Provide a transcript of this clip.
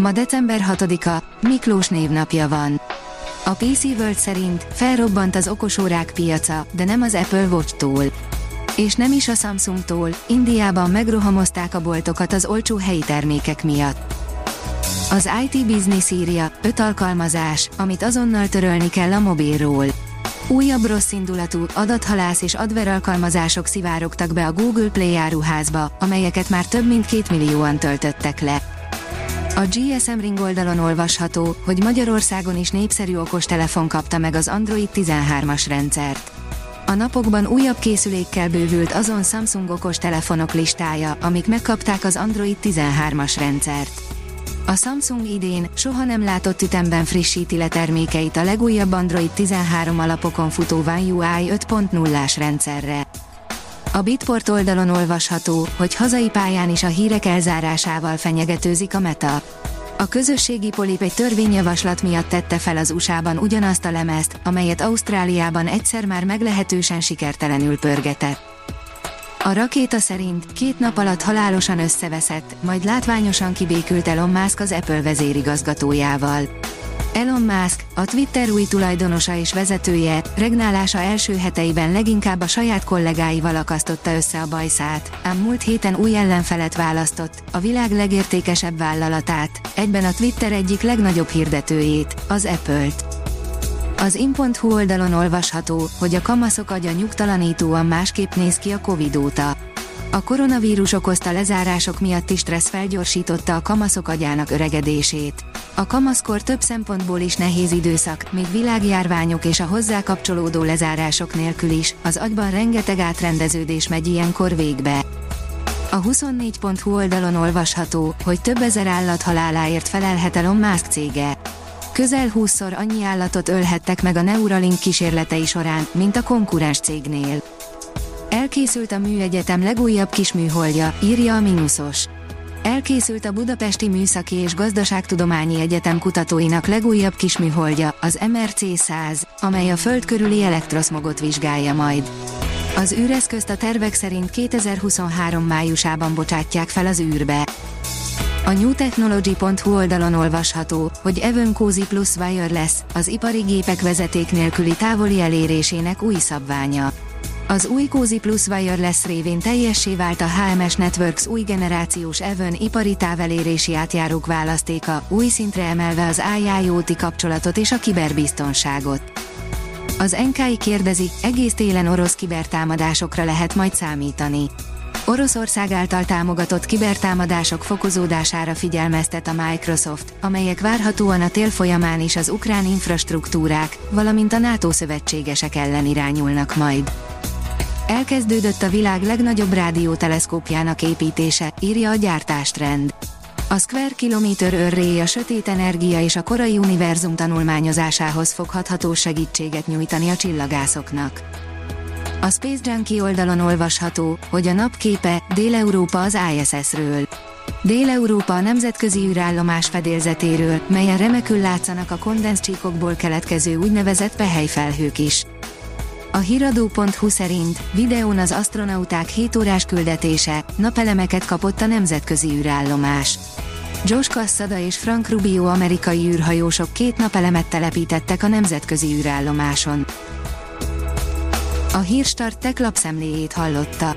Ma december 6-a, Miklós névnapja van. A PC World szerint felrobbant az okosórák piaca, de nem az Apple Watch-tól. És nem is a Samsung-tól, Indiában megrohamozták a boltokat az olcsó helyi termékek miatt. Az IT Business írja, 5 alkalmazás, amit azonnal törölni kell a mobilról. Újabb rossz indulatú, adathalász és adver alkalmazások szivárogtak be a Google Play áruházba, amelyeket már több mint két millióan töltöttek le. A GSM Ring oldalon olvasható, hogy Magyarországon is népszerű okostelefon kapta meg az Android 13-as rendszert. A napokban újabb készülékkel bővült azon Samsung okos telefonok listája, amik megkapták az Android 13-as rendszert. A Samsung idén soha nem látott ütemben frissíti le termékeit a legújabb Android 13 alapokon futó One UI 5.0-ás rendszerre. A Bitport oldalon olvasható, hogy hazai pályán is a hírek elzárásával fenyegetőzik a Meta. A közösségi polip egy törvényjavaslat miatt tette fel az USA-ban ugyanazt a lemezt, amelyet Ausztráliában egyszer már meglehetősen sikertelenül pörgetett. A rakéta szerint két nap alatt halálosan összeveszett, majd látványosan kibékült Elon Musk az Apple vezérigazgatójával. Elon Musk, a Twitter új tulajdonosa és vezetője, regnálása első heteiben leginkább a saját kollégáival akasztotta össze a bajszát, ám múlt héten új ellenfelet választott, a világ legértékesebb vállalatát, egyben a Twitter egyik legnagyobb hirdetőjét, az Apple-t. Az in.hu oldalon olvasható, hogy a kamaszok agya nyugtalanítóan másképp néz ki a Covid óta. A koronavírus okozta lezárások miatti stressz felgyorsította a kamaszok agyának öregedését. A kamaszkor több szempontból is nehéz időszak, még világjárványok és a hozzá kapcsolódó lezárások nélkül is, az agyban rengeteg átrendeződés megy ilyenkor végbe. A 24.hu oldalon olvasható, hogy több ezer állat haláláért felelhet Elon Musk cége. Közel 20-szor annyi állatot ölhettek meg a Neuralink kísérletei során, mint a konkurens cégnél. Elkészült a Műegyetem legújabb kisműholdja, írja a Minusos. Elkészült a Budapesti Műszaki és Gazdaságtudományi Egyetem kutatóinak legújabb kisműholdja, az MRC 100, amely a Föld körüli elektroszmogot vizsgálja majd. Az űreszközt a tervek szerint 2023 májusában bocsátják fel az űrbe. A newtechnology.hu oldalon olvasható, hogy Even Cozy Plus Wireless, az ipari gépek vezeték nélküli távoli elérésének új szabványa. Az új Cozy Plus Wireless révén teljessé vált a HMS Networks új generációs Even ipari távelérési átjárók választéka, új szintre emelve az IIoT kapcsolatot és a kiberbiztonságot. Az NKI kérdezi, egész télen orosz kibertámadásokra lehet majd számítani. Oroszország által támogatott kibertámadások fokozódására figyelmeztet a Microsoft, amelyek várhatóan a tél folyamán is az ukrán infrastruktúrák, valamint a NATO szövetségesek ellen irányulnak majd. Elkezdődött a világ legnagyobb rádióteleszkópjának építése, írja a gyártástrend. A Square Kilometer Array a sötét energia és a korai univerzum tanulmányozásához foghatható segítséget nyújtani a csillagászoknak. A Space Junkie oldalon olvasható, hogy a napképe Dél-Európa az ISS-ről. Dél-Európa a nemzetközi űrállomás fedélzetéről, melyen remekül látszanak a kondenszcsíkokból keletkező úgynevezett pehelyfelhők is. A hiradó.hu szerint videón az astronauták 7 órás küldetése, napelemeket kapott a nemzetközi űrállomás. Josh Cassada és Frank Rubio amerikai űrhajósok két napelemet telepítettek a nemzetközi űrállomáson. A Hírstart tech lapszemléjét hallotta.